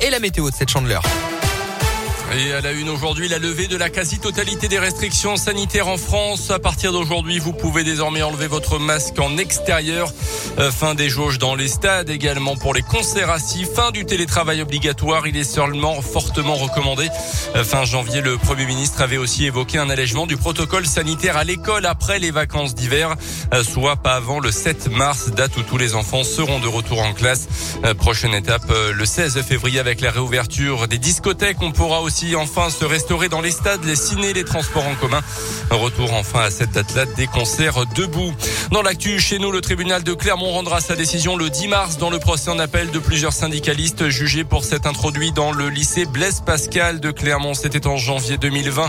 et la météo de cette chandeleur. Et à la une aujourd'hui, la levée de la quasi-totalité des restrictions sanitaires en France. À partir d'aujourd'hui, vous pouvez désormais enlever votre masque en extérieur. Euh, fin des jauges dans les stades également pour les concerts assis. Fin du télétravail obligatoire. Il est seulement fortement recommandé. Euh, fin janvier, le Premier ministre avait aussi évoqué un allègement du protocole sanitaire à l'école après les vacances d'hiver, euh, soit pas avant le 7 mars, date où tous les enfants seront de retour en classe. Prochaine étape, le 16 février avec la réouverture des discothèques. On pourra aussi enfin se restaurer dans les stades, les ciné, les transports en commun. Retour enfin à cette date-là des concerts debout. Dans l'actu, chez nous, le tribunal de Clermont rendra sa décision le 10 mars dans le procès en appel de plusieurs syndicalistes jugés pour s'être introduits dans le lycée Blaise Pascal de Clermont. C'était en janvier 2020.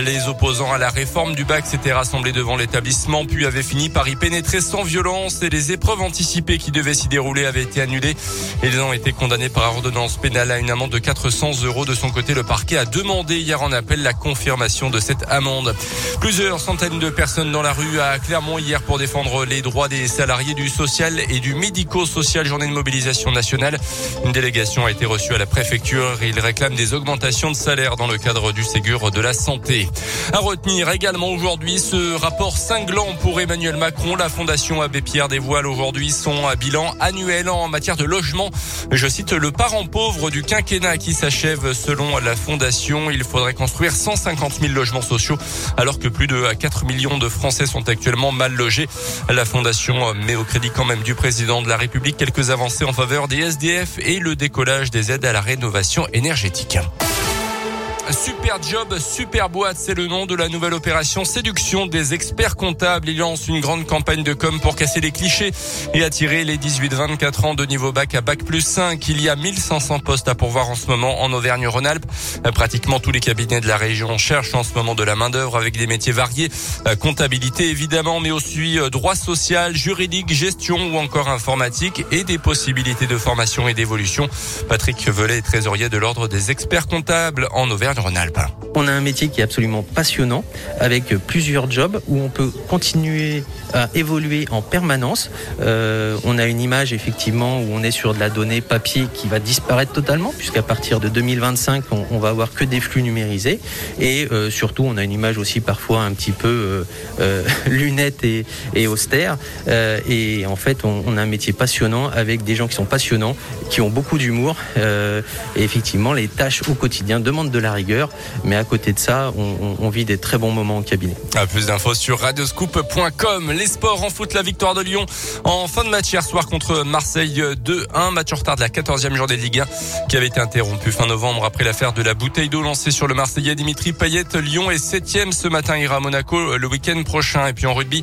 Les opposants à la réforme du bac s'étaient rassemblés devant l'établissement puis avaient fini par y pénétrer sans violence et les épreuves anticipées qui devaient s'y dérouler avaient été annulées. Ils ont été condamnés par ordonnance pénale à une amende de 400 euros. De son côté, le a demandé hier en appel la confirmation de cette amende. Plusieurs centaines de personnes dans la rue à Clermont hier pour défendre les droits des salariés du social et du médico-social journée de mobilisation nationale. Une délégation a été reçue à la préfecture. Ils réclament des augmentations de salaire dans le cadre du Ségur de la santé. À retenir également aujourd'hui ce rapport cinglant pour Emmanuel Macron. La Fondation Abbé Pierre dévoile aujourd'hui son bilan annuel en matière de logement. Je cite le parent pauvre du quinquennat qui s'achève selon la Fondation il faudrait construire 150 000 logements sociaux alors que plus de 4 millions de Français sont actuellement mal logés. La Fondation met au crédit quand même du président de la République quelques avancées en faveur des SDF et le décollage des aides à la rénovation énergétique. Super Job, Super Boîte, c'est le nom de la nouvelle opération séduction des experts comptables. Ils lancent une grande campagne de com pour casser les clichés et attirer les 18-24 ans de niveau bac à bac plus 5. Il y a 1500 postes à pourvoir en ce moment en Auvergne-Rhône-Alpes. Pratiquement tous les cabinets de la région cherchent en ce moment de la main d'œuvre avec des métiers variés. Comptabilité évidemment, mais aussi euh, droit social, juridique, gestion ou encore informatique et des possibilités de formation et d'évolution. Patrick Velay est trésorier de l'ordre des experts comptables en Auvergne. Ronaldo. On a un métier qui est absolument passionnant, avec plusieurs jobs où on peut continuer à évoluer en permanence. Euh, on a une image effectivement où on est sur de la donnée papier qui va disparaître totalement, puisqu'à partir de 2025, on, va avoir que des flux numérisés. Et euh, surtout, on a une image aussi parfois un petit peu euh, euh lunette et, et austère. Et en fait, on, on, a un métier passionnant avec des gens qui sont passionnants, qui ont beaucoup d'humour. et effectivement, les tâches au quotidien demandent de la rigueur à côté de ça, on, vit des très bons moments au cabinet. Plus d'infos sur radioscoop.com. Les sports en foot, la victoire de Lyon en fin de match hier soir contre Marseille 2-1. Match en retard de la 14e journée de Ligue 1 qui avait été interrompu fin novembre après l'affaire de la bouteille d'eau lancée sur le Marseillais Dimitri Payet. Lyon est 7e ce matin, ira à Monaco le week-end prochain. Et puis en rugby,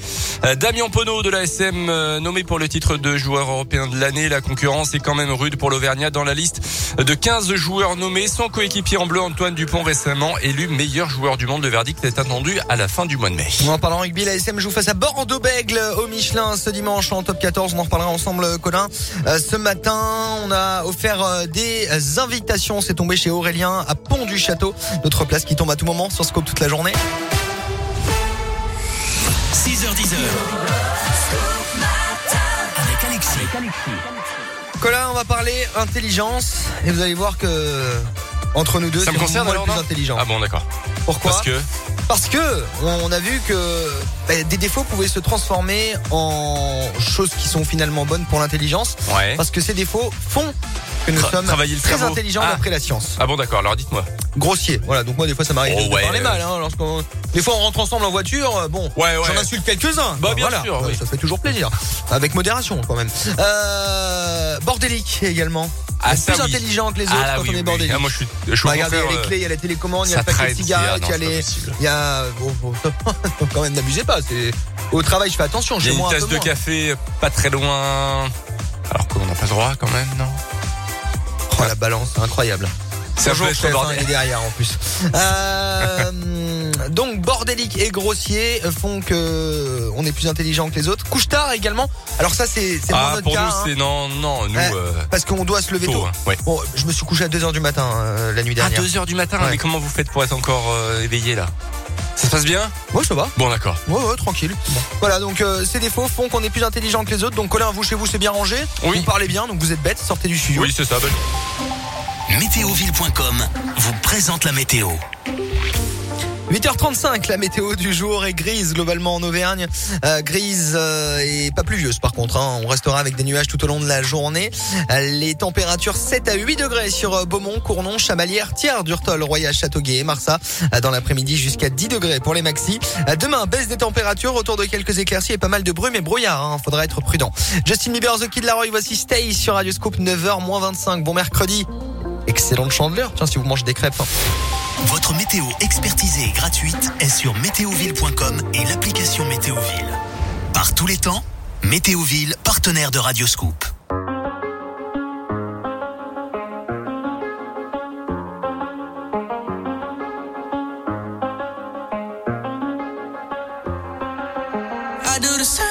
Damien Pono de la SM nommé pour le titre de joueur européen de l'année. La concurrence est quand même rude pour l'Auvergnat dans la liste de 15 joueurs nommés. Son coéquipier en bleu Antoine Dupont récemment élu meilleur joueur du monde. Le verdict est attendu à la fin du mois de mai. En parlant rugby, la SM joue face à Bordeaux-Bègle au Michelin ce dimanche en top 14. On en reparlera ensemble, Colin. Euh, ce matin, on a offert euh, des invitations. C'est tombé chez Aurélien à Pont du Château. Notre place qui tombe à tout moment sur Scope toute la journée. 6h10. Avec Alexis. Colin, on va parler intelligence et vous allez voir que entre nous deux, ça me concerne le plus intelligent. Ah bon, d'accord. Pourquoi Parce que parce que on a vu que bah, des défauts pouvaient se transformer en choses qui sont finalement bonnes pour l'intelligence. Ouais. Parce que ces défauts font que nous sommes très intelligents ah. d'après la science. Ah bon, d'accord. Alors dites-moi. Grossier. Voilà. Donc moi, des fois, ça m'arrive oh, de ouais. parler mal. Hein, lorsqu'on... Des fois, on rentre ensemble en voiture. euh, Bon, Ouais, ouais. j'en insulte quelques-uns. Bah, bien voilà. sûr, oui. Ça fait toujours plaisir. Avec modération, quand même. Euh, bordélique également. Ah, plus oui. intelligent que les autres Ah, quand oui, on est bordélique. Ah, moi, je suis, je suis Bah, regardez, il y a les clés, il y a la télécommande, il y a le paquet de c'est- il y a les. Il y a. Bon, bon, quand même, n'abusez pas. C'est... Au travail, je fais attention. Chez une tasse de café pas très loin. Alors qu'on n'a pas le droit quand même, non Oh, la balance, incroyable. Ça Bonjour, chef, hein, bordel. il est derrière en plus. Euh, donc bordélique et grossier font que on est plus intelligent que les autres. Couche tard également. Alors ça c'est c'est moins Ah, notre pour cas. nous, hein, c'est non, non, nous, Ouais. euh, parce qu'on doit se lever tôt, tôt. hein, ouais. Bon, je me suis couché à 2h du matin euh, la nuit À dernière. 2h du matin, Ouais. mais comment vous faites pour être encore euh, éveillé là? Ça se passe bien? Ouais, ça va. Bon, d'accord. Ouais, ouais, tranquille. Voilà, donc euh, ces défauts font qu'on est plus intelligent que les autres. Donc Colin, vous chez vous, c'est bien rangé? Oui. Vous parlez bien, donc vous êtes bête. Sortez du studio. Oui, c'est ça. bonne- Météoville.com vous présente la météo. 8h35, la météo du jour est grise globalement en Auvergne. Euh, grise euh, et pas pluvieuse par contre. hein. On restera avec des nuages tout au long de la journée. Euh, les températures 7 à 8 degrés sur euh, Beaumont, Cournon, Chamalières, Thiers, Durtol, Royal, Châteauguay et Marsa. Euh, Dans l'après-midi jusqu'à 10 degrés pour les maxis. Demain, baisse des températures, autour de quelques éclaircies et pas mal de brume et brouillard. Hein. Faudra être prudent. Justin Bieber, The Kid Laroi, voici Stay sur Radio Scoop 9h 25. Bon mercredi. Excellente chandeleur. Tiens, si vous mangez des crêpes. hein. Votre météo expertisée et gratuite est sur météoville.com et l'application Météoville. Par tous les temps, Météoville, partenaire de Radioscoop. I do the same thing I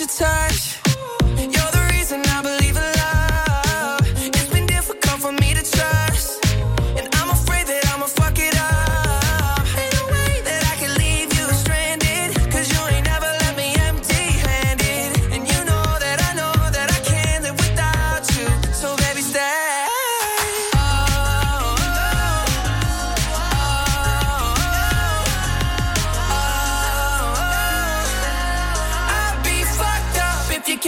your time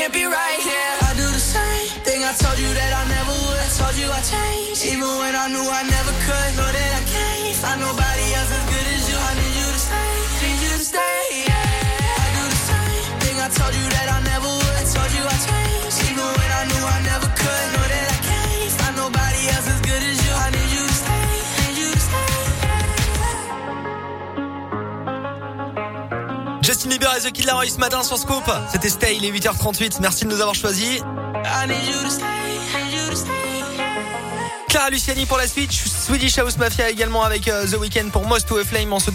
can't be right here. I do the same thing I told you that I never would. I told you I changed, even when I knew I never could. Know that I can't find nobody Justin Bieber et The Kid Laroi ce matin sur Scoop. C'était Stay, il est 8h38. Merci de nous avoir choisis. Clara Luciani pour la suite. Swedish House Mafia également avec euh, The Weeknd pour Most to a Flame en ce